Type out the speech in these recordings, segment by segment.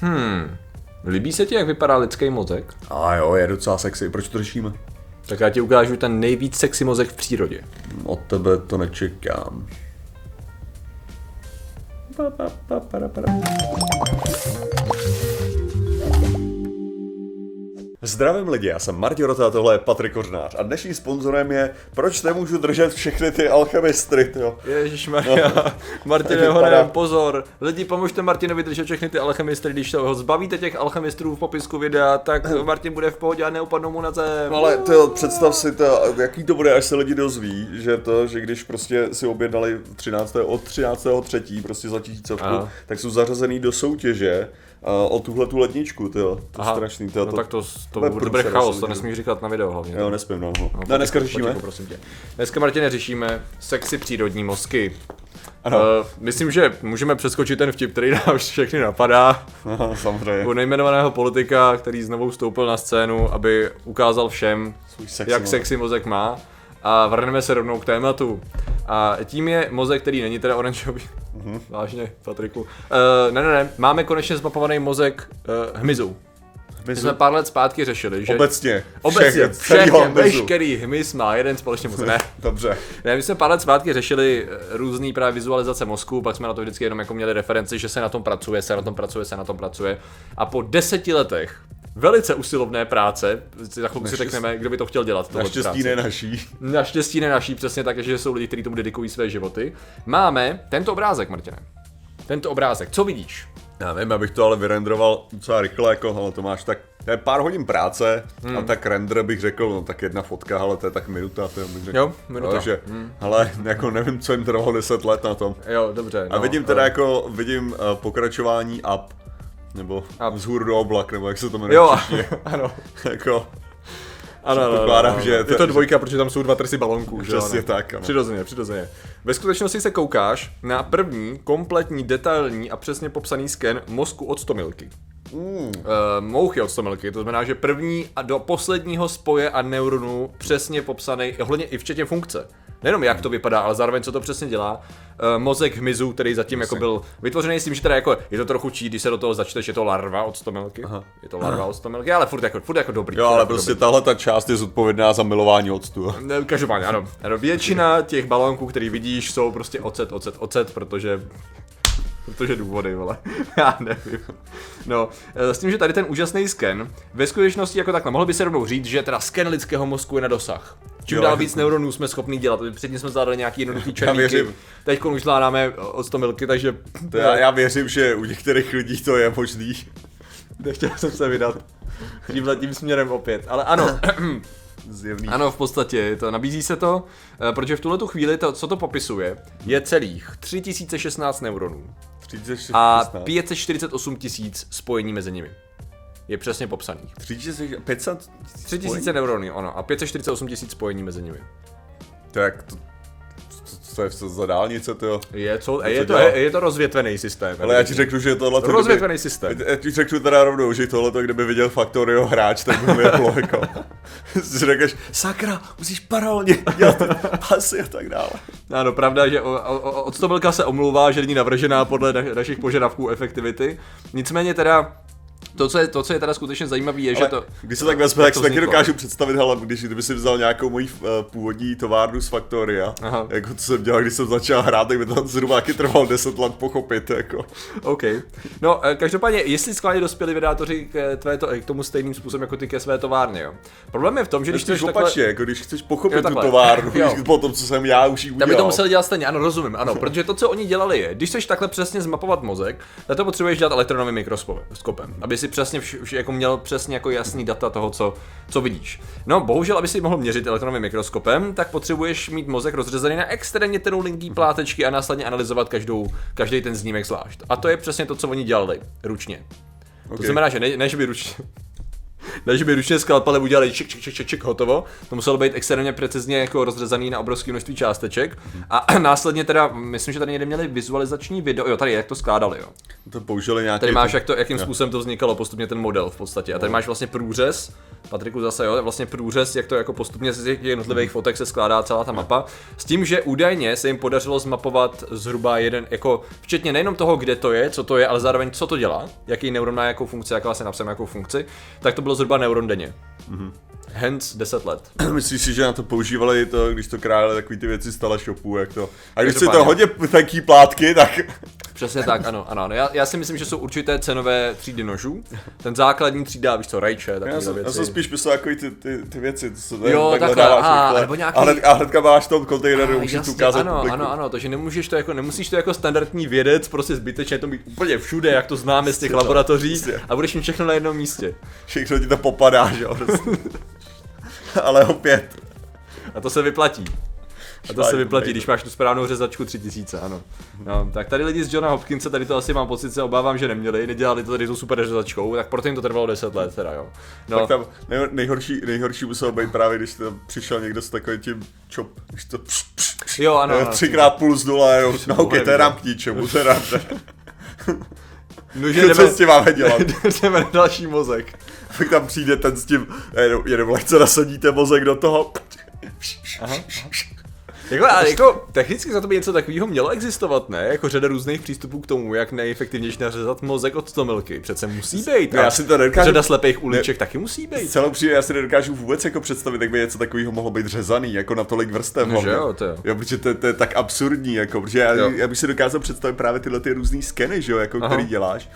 Hmm. Líbí se ti, jak vypadá lidský mozek? A jo, je docela sexy, proč to řešíme? Tak já ti ukážu ten nejvíc sexy mozek v přírodě. Od tebe to nečekám. Zdravím lidi, já jsem Martin Rota a tohle je Patrik Kořnář a dnešním sponzorem je Proč nemůžu držet všechny ty alchemistry, jo. Ježišmarja, no. Martin vypadá. Honem, pozor. Lidi, pomožte Martinovi držet všechny ty alchemistry, když to ho zbavíte těch alchemistrů v popisku videa, tak Martin bude v pohodě a neupadnou mu na zem. No ale to, představ si to, jaký to bude, až se lidi dozví, že to, že když prostě si objednali 13. od 13. třetí prostě za tisícovku, Aha. tak jsou zařazený do soutěže o tuhle tu ledničku, to jo. To je strašný, to, no to, tak to, to, bude bude, průser, chaos, to nesmíš říkat na video hlavně. Jo, nesmím, no. no. No, no dneska řešíme. prosím tě. Dneska, Martine, řešíme sexy přírodní mozky. Ano. Uh, myslím, že můžeme přeskočit ten vtip, který nás všechny napadá. Aha, samozřejmě. U nejmenovaného politika, který znovu vstoupil na scénu, aby ukázal všem, Svůj sexy jak mozek. sexy mozek má. A vrhneme se rovnou k tématu. A tím je mozek, který není teda oranžový. Mhm. Vážně, Patriku. Uh, ne, ne, ne, máme konečně zmapovaný mozek uh, hmyzu. My jsme pár let zpátky řešili, že... Obecně. Obecně, Všechny, veškerý hmyz má jeden společný mozek. Ne, Dobře. ne, my jsme pár let zpátky řešili eh, různý právě vizualizace mozku, pak jsme na to vždycky jenom jako měli referenci, že se na tom pracuje, se na tom pracuje, se na tom pracuje. A po deseti letech velice usilovné práce, za chvilku si řekneme, kdo by to chtěl dělat. Naštěstí ne naší. Naštěstí ne naší, přesně tak, že jsou lidi, kteří tomu dedikují své životy. Máme tento obrázek, Martine. Tento obrázek, co vidíš? Já nevím, abych to ale vyrendroval docela rychle, jako, ale to máš tak, to je pár hodin práce Hmm. a tak render bych řekl, no tak jedna fotka, ale to je tak minuta, to bych řekl. Jo, minuta. Takže, ale jako nevím, co jim trvalo 10 let na tom. Jo, dobře. A no, vidím teda eh, jako, vidím uh, pokračování up, nebo Up. vzhůr do oblak, nebo jak se to jmenuje. Jo, ano. jako, Ano, ano, ano, ano. že je to- dvojka, protože tam jsou dva trsy balonků, Přesně tak, ano. Přirozeně, přirozeně. Ve skutečnosti se koukáš na první, kompletní, detailní a přesně popsaný sken mozku od stomilky. mm, Uh, mouchy od stomilky, to znamená, že první a do posledního spoje a neuronu přesně popsaný, ohledně i včetně funkce. Nejenom jak to vypadá, ale zároveň co to přesně dělá. Uh, mozek hmyzu, který zatím jako byl vytvořený s tím, že teda jako je to trochu čí, když se do toho začteš, je to larva od stomilky. Je to larva od stomilky, ale furt jako, furt jako dobrý. jo, ale jako prostě dobrý. tahle ta část je zodpovědná za milování octu. Každopádně, ano. ano. Většina těch balónků, který vidíš, jsou prostě ocet, ocet, ocet, protože Protože důvody, vole. Já nevím. No, eh, s tím, že tady ten úžasný sken, ve skutečnosti jako takhle, mohl by se rovnou říct, že teda sken lidského mozku je na dosah. Čím dál víc neuronů jsme schopni dělat. Předtím jsme zvládali nějaký jednoduchý černíky, teď už zvládáme od 100 milky, takže To já, já věřím, že u některých lidí to je možný. nechtěl jsem se vydat tímhle tím směrem opět. Ale ano, Zjevný. Ano, v podstatě to, nabízí se to, eh, protože v tuhle tu chvíli to, co to popisuje, je celých 3016 neuronů 36, a 16. 548 tisíc spojení mezi nimi. Je přesně popsaných. 3000, 500 3000 neuronů, ano, a 548 tisíc spojení mezi nimi. To jak to, to, to je za dálnice, to jo. Je, co, je, to, je, je to rozvětvený systém. Ale já ti řeknu, že tohle to Rozvětvený systém. Já ti řeknu teda rovnou, že tohle to, kdyby viděl Factorio hráč, tak by mu jeplo jako. řekneš, sakra, musíš paralelně dělat pasy a tak dále. Ano, pravda, že o- o- o- odstupilka se omlouvá, že není navržená podle na, našich požadavků efektivity. Nicméně teda, to, co je, to, co je teda skutečně zajímavé, je, že Ale to... když se tak vezme, tak si taky dokážu představit, hele, když kdyby si vzal nějakou moji uh, původní továrnu z Factoria, Aha. jako co jsem dělal, když jsem začal hrát, tak by to zhruba taky trvalo 10 let pochopit, jako. OK. No, eh, každopádně, jestli skláně dospěli vydátoři k, tvé to, k tomu stejným způsobem jako ty ke své továrně, jo. Problém je v tom, že když Když chceš to takhle... opačně, jako když chceš pochopit tu továrnu, víš, po tom, co jsem já už jí Tak udělal. by to museli dělat stejně, ano, rozumím, ano, protože to, co oni dělali, je, když chceš takhle přesně zmapovat mozek, tak to potřebuješ dělat elektronovým mikroskopem, aby si přesně vš, vš, jako měl přesně jako jasný data toho, co, co vidíš. No, bohužel, aby si mohl měřit elektronovým mikroskopem, tak potřebuješ mít mozek rozřezený na extrémně tenulinký plátečky a následně analyzovat každou, každý ten snímek zvlášť. A to je přesně to, co oni dělali, ručně. To Ok. znamená, že ne, ne že by ručně, ne, že by ručně skalpelem udělali čik, čik, čik, čik, čik, hotovo. To muselo být extrémně precizně jako rozřezaný na obrovské množství částeček. A následně teda, myslím, že tady někde měli vizualizační video, jo, tady jak to skládali, jo. To použili nějaký... Tady máš, jak to, jakým způsobem to vznikalo postupně ten model v podstatě. A tady máš vlastně průřez Patriku zase, jo, vlastně průřez, jak to jako postupně z těch jednotlivých fotek se skládá celá ta mapa, s tím, že údajně se jim podařilo zmapovat zhruba jeden, jako včetně nejenom toho, kde to je, co to je, ale zároveň co to dělá, jaký neuron má jakou funkci, jak vlastně napsám jakou funkci, tak to bylo zhruba neuron denně. Mm-hmm. Hence 10 let. Myslíš si, že na to používali to, když to krájeli takový ty věci z teleshopu, jak to. A když si to hodně tanký plátky, tak Přesně tak, ano, ano. ano. Já, já, si myslím, že jsou určité cenové třídy nožů. Ten základní třída, víš co, rajče, takové věci. já jsem spíš myslel jako ty, ty, ty věci, co se Jo, takhle takhle, dáváš rychle. nebo nějaký- a, hned, a hnedka máš v tom kontejneru, musíš to jasně, ukázat ano, publiku. ano, ano, to, že nemůžeš to jako, nemusíš to jako standardní vědec prostě zbytečně to mít úplně všude, jak to známe z těch to, laboratoří jasně. a budeš mít všechno na jednom místě. Všechno ti to popadá, že jo. prostě. Ale opět. A to se vyplatí. A to se vyplatí, když máš tu správnou řezačku 3000, ano. No, tak tady lidi z Johna Hopkinse, tady to asi mám pocit, se obávám, že neměli, nedělali to tady tou super řezačkou, tak proto jim to trvalo 10 let teda, jo. No, Tak tam nej, nejhorší, nejhorší muselo být právě, když tam přišel někdo s takovým tím čop, když to pš, pš, pš, jo, ano, eh, ano. třikrát puls dole, jenom, no ok, to je nám k ničemu, to je nám, No, že co jdeme, s tím máme dělat? jdeme na další mozek. Tak tam přijde ten s tím, a jenom, jenom lehce nasadíte mozek do toho. Aha, aha. Jako, ale jako, technicky za to by něco takového mělo existovat, ne? Jako řada různých přístupů k tomu, jak nejefektivnější nařezat mozek od stomilky. Přece musí být. Já si to nedokážu- Řada slepých uliček taky musí být. Celou přijde, já si nedokážu vůbec jako představit, jak by něco takového mohlo být řezaný, jako na tolik vrstev. No, že jo, to jo. jo protože to, to, je tak absurdní, jako, protože já, Jo. já, bych si dokázal představit právě tyhle ty různý skeny, že jo, jako, Aha. který děláš.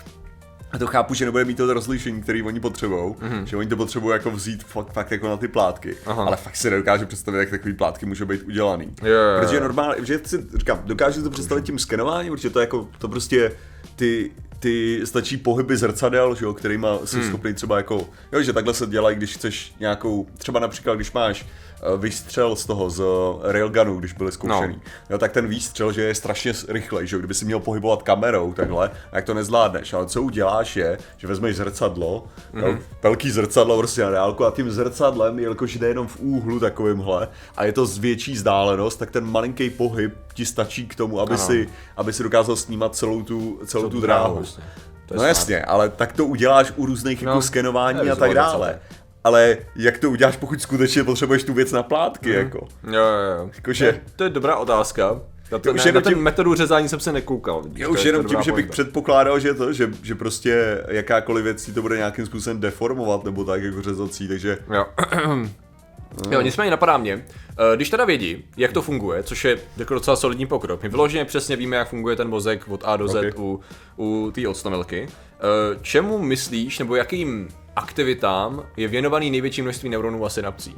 A to chápu, že nebude mít to rozlišení, který oni potřebují, mm-hmm. že oni to potřebují jako vzít fakt, fakt jako na ty plátky, Aha. Ale fakt si nedokážu představit, jak takový plátky můžou být udělaný. Jo. Protože normálně, že si říkám, dokážu to představit tím skenováním, protože to je jako, to prostě ty, ty stačí pohyby zrcadel, že jo, kterýma jsi hmm. schopný třeba jako, jo, že takhle se dělají, když chceš nějakou, třeba například, když máš eh, výstřel z toho, z eh, railgunu, když byly zkoušený, no. jo, tak ten výstřel, že je strašně rychlej, že kdyby si měl pohybovat kamerou takhle, jak to nezvládneš, ale co uděláš je, že vezmeš zrcadlo, mm. jo, velký zrcadlo prostě na dálku a tím zrcadlem, jelikož jde jenom v úhlu takovýmhle a je to z větší vzdálenost, tak ten malinký pohyb ti stačí k tomu, aby Ano. si, aby si dokázal snímat celou tu, celou tu dráhu, dráhu. je No jasně, ale tak to uděláš u různých No, jako skenování a tak dále. vizualizace. Ale jak to uděláš, pokud skutečně potřebuješ tu věc na plátky, Mhm. jako? Jo, jo, jo. Jakože- To, to je dobrá otázka. Na, to, už ne, na ten tím- metodu řezání jsem se nekoukal. vidíš, to už je- jenom je tím, že bych pointa. předpokládal, že to, že, že prostě jakákoliv věc si to bude nějakým způsobem deformovat nebo tak jako řezací, takže Jo. Jo, nicméně napadá mě, eh, když teda vědí, jak to funguje, což je jako docela solidní pokrok, my vyloženě přesně víme, jak funguje ten mozek od A do Z Ok. u, u té octomilky, eh, čemu myslíš, nebo jakým aktivitám je věnovaný největší množství neuronů a synapsí?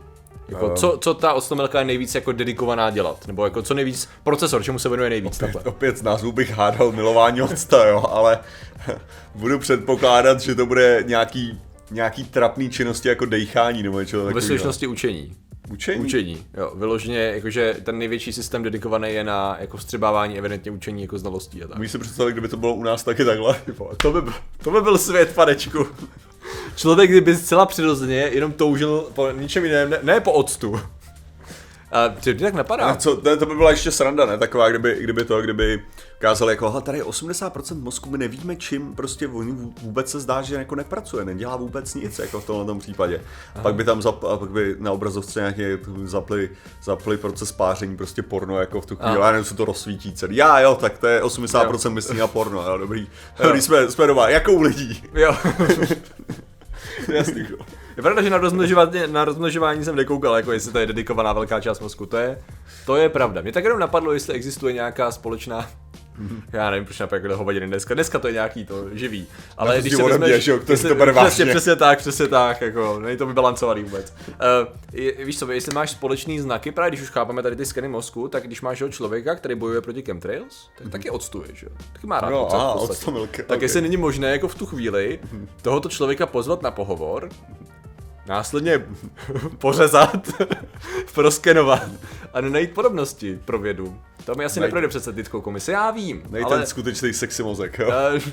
Jako, co, co ta octomilka je nejvíc jako dedikovaná dělat? Nebo jako co nejvíc, procesor, čemu se věnuje nejvíc? takhle? opět z názvu bych hádal milování octa, jo, ale budu předpokládat, že to bude nějaký, nějaký trapný činnosti jako dejchání nebo něco Ve takového. skutečnosti učení. Učení? Učení, jo, vyloženě, jakože ten největší systém dedikovaný je na jako vstřebávání evidentně učení jako znalostí a tak. Můžeš si představit, kdyby to bylo u nás taky takhle? To by, byl- to by byl svět, panečku. Člověk, kdyby zcela přirozeně jenom toužil po ničem jiném, ne, ne po octu. A co ti tak napadá? A co, ne, to by byla ještě sranda, ne? Taková, kdyby, kdyby to, kdyby ukázali jako, tady je 80% mozku, my nevíme čím, prostě on vů- vůbec se zdá, že jako nepracuje, nedělá vůbec nic, jako v tomhle tom případě. A pak by tam zap, a pak by na obrazovce nějaký zapli, zapli proces páření, prostě porno, jako v tu chvíli, A. já nevím, co to rozsvítí celý. Já jo, tak to je 80% myslí na porno, jo, dobrý. Dobrý, jsme, jsme doma, jakou lidí? Jo. Jasný, jo. Je pravda, že na rozmnožování, na rozmnožování jsem nekoukal, jako jestli to je dedikovaná velká část mozku. To je, to je pravda. Mě tak jenom napadlo, jestli existuje nějaká společná já nevím, proč například hovadiny dneska. Dneska to je nějaký to živý. Ale když se vezmeš, jo, to jestli- to bere přesně, vážně. přesně tak, přesně tak, jako, není to vybalancovaný vůbec. Uh, je, víš co, jestli máš společný znaky, právě když už chápeme tady ty skeny mozku, tak když máš člověka, který bojuje proti chemtrails, tak taky odstuje, že jo? Taky má rád No, ocet aha, Tak ok. jestli není možné jako v tu chvíli tohoto člověka pozvat na pohovor, následně pořezat, proskenovat a najít podobnosti pro vědu. To mi asi Najít- neprojde před etickou komisi, já vím, Nej ale... ten skutečný sexy mozek, jo. Eh,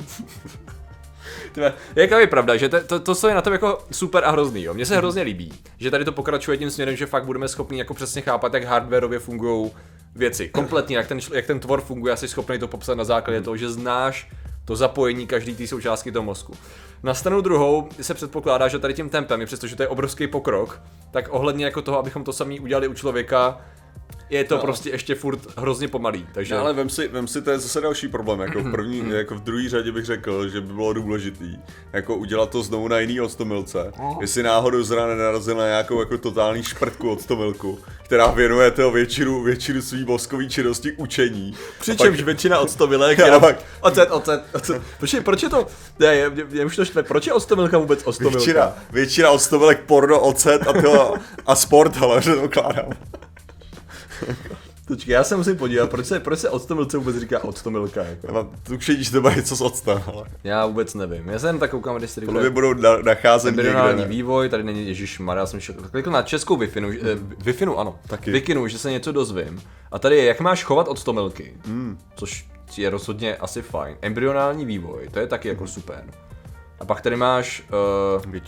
Tyhle, Jaká je pravda, že to, to, to, co je na tom jako super a hrozný, jo. Mně se hrozně líbí, že tady to pokračuje tím směrem, že fakt budeme schopni jako přesně chápat, jak hardwareově fungují věci. Kompletně, jak ten, jak ten tvor funguje, asi schopný to popsat na základě toho, že znáš to zapojení každý té součástky toho mozku. Na stranu druhou se předpokládá, že tady tím tempem, přestože to je obrovský pokrok, tak ohledně jako toho, abychom to samý udělali u člověka, je to no. prostě ještě furt hrozně pomalý. Takže... No, ale vem si, vem si, to je zase další problém. Jako v první, jako v druhé řadě bych řekl, že by bylo důležitý jako udělat to znovu na jiný odstomilce. Oh. Jestli náhodou zra nenarazil na nějakou jako totální šprtku odstomilku, která věnuje toho většinu, většinu svý mozkový činnosti učení. Přičemž pak... většina odstomilek je pak... ocet, ocet, ocet. Proč, je, proč je to, ne, je, je, už to štve, proč je odstomilka vůbec odstomilka? Většina, většina odstomilek porno, ocet a, to, a sport, ale předpokládám. Počkej, já se musím podívat, proč se, proč se octomilce vůbec říká octomilka? Jako? Já mám tušení, že to má něco s octem, ale... Já vůbec nevím, já jsem tak koukám, když si Podle budou na, nacházet někde. vývoj, tady není Ježíš Maria, jsem šel, klikl na českou wi eh, wi ano, Taky. Vikinu, že se něco dozvím. A tady je, jak máš chovat octomilky, mm. což je rozhodně asi fajn. Embryonální vývoj, to je taky jako super. A pak tady máš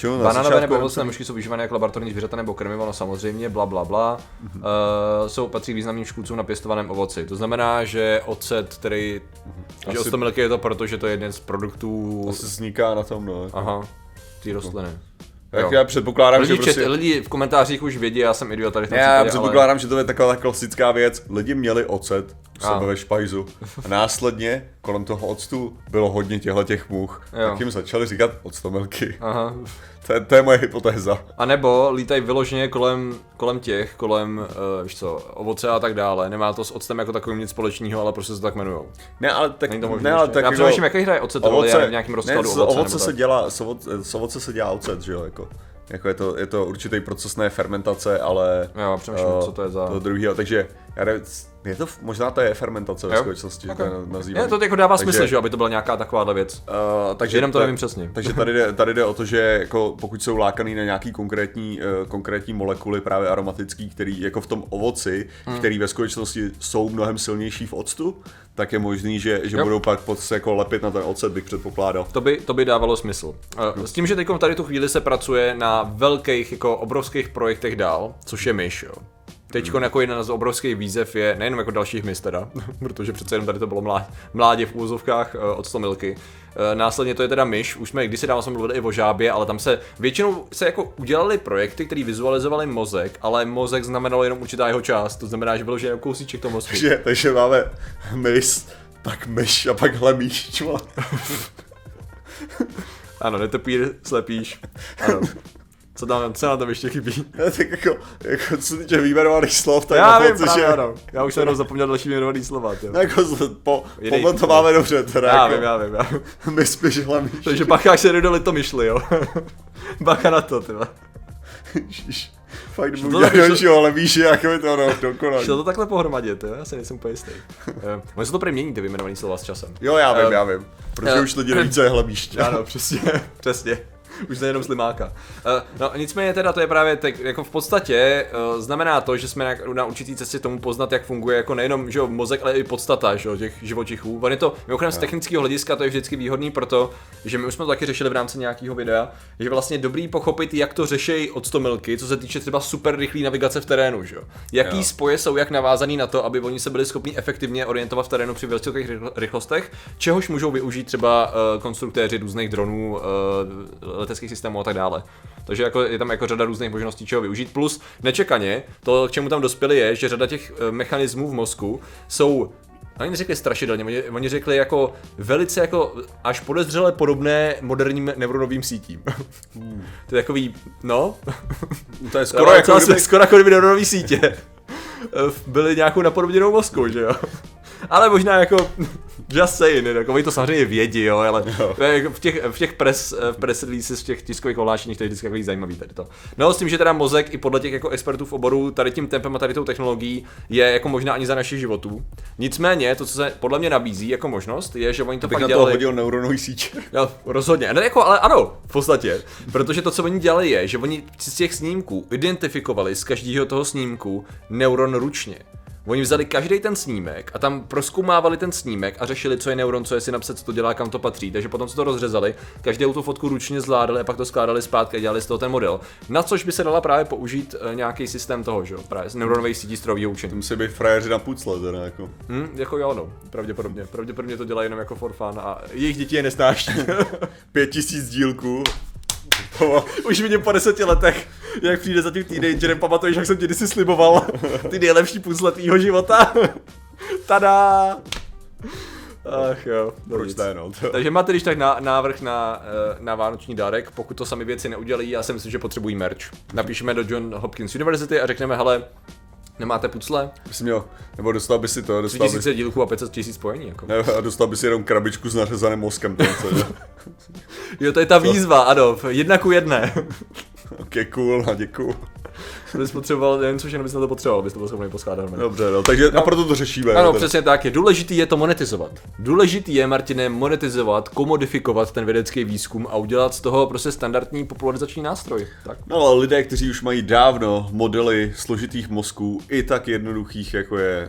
uh, banánové nebo ovocné myšky jsou využívané jako laboratorní zvířata nebo krmivo, no samozřejmě, bla bla bla. Mm-hmm. Uh, jsou patří významným škůdcům na pěstovaném ovoci. To znamená, že ocet, který, mm-hmm. že Asi... je to proto, že to je jeden z produktů... Asi vzniká na tom, no. Jako. Aha, ty rostliny. No. Tak já předpokládám, lidi, že prostě... lidi v komentářích už vědí, já jsem idiot tady v tom Já případě, předpokládám, ale... že to je taková klasická věc. Lidi měli ocet sebe ve špajzu. A následně kolem toho octu bylo hodně těchto těch much. Jo. Tak jim začali říkat octomilky. Aha. To je, to je moje hypotéza. A nebo lítají vyloženě kolem, kolem těch, kolem, uh, víš co, ovoce a tak dále. Nemá to s octem jako takovým nic společného, ale prostě se tak jmenujou. Ne, ale tak, to ne, ale tak Já přemýšlím, jaký hraje ocet ovoce, v nějakém rozkladu ne, ovoce. ovoce se dělá, s ovoce, s ovoce se dělá ocet, že jo, jako. Jako je to, je to určitý proces ne fermentace, ale... Jo, přemýšlím, uh, co to je za... To druhého, takže já nevím, je to, možná to je fermentace ve skutečnosti, okay. nazývají. to jako dává takže, smysl, že aby to byla nějaká taková věc. Uh, takže jenom to nevím přesně. Takže tady jde, tady jde o to, že jako pokud jsou lákaný na nějaký konkrétní, uh, konkrétní molekuly, právě aromatický, který jako v tom ovoci, hmm. který ve skutečnosti jsou mnohem silnější v octu, tak je možný, že, že budou pak pod se jako lepit na ten ocet, bych předpokládal. To by, to by dávalo smysl. Uh, s tím, že teď tady tu chvíli se pracuje na velkých, jako obrovských projektech dál, což je myš, jo. Teď hmm. jako jeden z obrovských výzev je, nejenom jako dalších mis teda, protože přece jenom tady to bylo mládě, v úvozovkách uh, od Stomilky. Uh, následně to je teda myš, už jsme kdysi dávno jsme mluvili i o žábě, ale tam se většinou se jako udělali projekty, které vizualizovali mozek, ale mozek znamenalo jenom určitá jeho část, to znamená, že bylo že jenom kousíček toho mozku. Takže, takže máme myš, pak myš a pak hlemíš, ano, netopír, slepíš, ano. Co tam, co na tom ještě chybí? tak jako, jako co týče vyjmenovaných slov, tak já vím, právě, ano. Já už jsem jenom zapomněl další vyjmenovaný slova. Tě. Jako, po, podle to máme dobře, teda. Já jako, vím, já vím, já vím. My spíš hlavní. Takže bacháš se do to myšli, jo. Bacha na to, tyva. Fakt budu dělat dalšího, ale víš, jak je to no, dokonalý. Šlo to takhle pohromadě, to já se nejsem úplně jistý. Oni se to prý mění, ty vyjmenovaný slova s časem. Jo, já vím, um, já vím. Protože uh, už lidi neví, co je hlebíště. Ano, přesně, přesně. Už to jenom slimáka. Uh, no nicméně teda to je právě tak, jako v podstatě uh, znamená to, že jsme na, na určitý cestě tomu poznat, jak funguje jako nejenom že jo, mozek, ale i podstata že jo, těch živočichů. On je to, mimochodem z technického hlediska to je vždycky výhodný proto, že my už jsme to taky řešili v rámci nějakého videa, že vlastně dobrý pochopit, jak to řeší od 100 milky, co se týče třeba super rychlé navigace v terénu, že jo. Jaký jo. spoje jsou jak navázaný na to, aby oni se byli schopni efektivně orientovat v terénu při vysokých rychlostech, čehož můžou využít třeba uh, konstruktéři různých dronů, uh, leteckých systémů a tak dále. Takže jako je tam jako řada různých možností, čeho využít. Plus nečekaně, to, k čemu tam dospěli, je, že řada těch eh, mechanismů v mozku jsou Oni neřekli strašidelně, oni, oni řekli jako velice jako až podezřele podobné moderním neuronovým sítím. Hmm. to je takový, no. To je skoro jako, kdyby... skoro jako kdyby neuronové sítě eh, byly nějakou napodobněnou mozku, že jo. Ale možná jako Just saying, jako oni to samozřejmě vědí, jo, ale jo. Jako v těch, v těch press, v press releases, v těch tiskových ohlášeních, to je vždycky takový zajímavý tady to. No s tím, že teda mozek i podle těch jako expertů v oboru tady tím tempem a tady tou technologií je jako možná ani za našich životů. Nicméně, to, co se podle mě nabízí jako možnost, je, že oni to Bych fakt na dělali... hodil neuronový síť. Jo, rozhodně. Ne, jako, ale ano, v podstatě. Protože to, co oni dělali, je, že oni z těch snímků identifikovali z každého toho snímku neuron ručně. Oni vzali každý ten snímek a tam proskoumávali ten snímek a řešili, co je neuron, co je synapse, co to dělá, kam to patří. Takže potom se to rozřezali, každou tu fotku ručně zvládali a pak to skládali zpátky a dělali z toho ten model. Na což by se dala právě použít eh, nějaký systém toho, že jo, právě z neuronových sítí strojového učení. Musí být frajeři na pucle, teda jako. Hm, jako jo, no, pravděpodobně. Pravděpodobně to dělají jenom jako for fun a jejich děti je nesnáší. Pět tisíc dílků. Už vidím po deseti letech, jak přijde za tím teenagerem, pamatuješ, jak jsem ti kdysi sliboval ty nejlepší puzzle tvýho života. Tada! Ach jo, no Proč ne, no? Takže máte když tak na, návrh na, eh, na vánoční dárek, pokud to sami věci neudělají, já si myslím, že potřebují merch. Napíšeme do John Hopkins University a řekneme, hele, nemáte pucle? Bys měl, nebo dostal by si to, dostal by, 3000 dílků a 500 tisíc spojení. Jako. ne, a dostal by si jenom krabičku s nařezaným mozkem. To, co? Jo, to je ta výzva, ano, jedna ku jedné. Ok, cool, a děkuju. Bys potřeboval, nevím, což jenom bys na to potřeboval, bys to byl schopný poskládat. No. Dobře, no, takže a proto to řešíme. Ano, no, přesně tak. Je důležitý je to monetizovat. Důležitý je, Martine, monetizovat, komodifikovat ten vědecký výzkum a udělat z toho prostě standardní popularizační nástroj. Tak. No ale lidé, kteří už mají dávno modely složitých mozků, i tak jednoduchých, jako je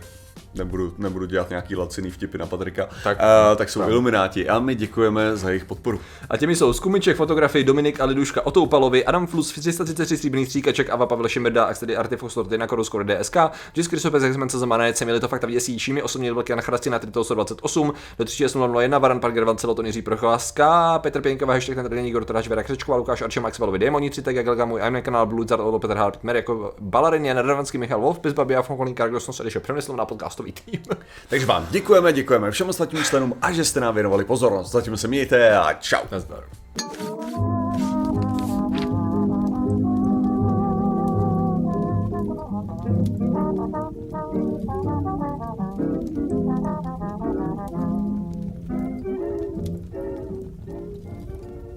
nebudu, nebudu dělat nějaký laciný vtipy na Patrika, Tak. tak, uh, tak jsou Pravda. ilumináti a my děkujeme za jejich podporu. A těmi jsou Skumiček, fotografii Dominik a Liduška Otoupalovi, Adam Flus, 333 stříbrných stříkaček, Ava Pavel Šimerda, Axtedy Artifus Lordy na Korusko DSK, Jis Krysopes, Exmenca Zamanec, Měli to fakt věsí, Šími, osobně velké na chrasti na 128, do 3001, Varan Parker, Van Celoton, Jiří Procházka, Petr Pěnková, hashtag ten trénink, Igor Toráš, Vera Křečková, Lukáš Arče, Maxwellovi Démoni, 3 tak Galga, můj Iron kanál, Blue Zar, Olo, Petr Hart, Mer jako Balarin, Jan Ravanský, Michal Wolf, Pis Babia, Fonkolín, Kargos, Nos, Ediše, přenesl na podcastový tým. Takže vám děkujeme, děkujeme všem ostatním členům a že jste nám věnovali pozornost. Zatím se mějte a čau. Nazdar.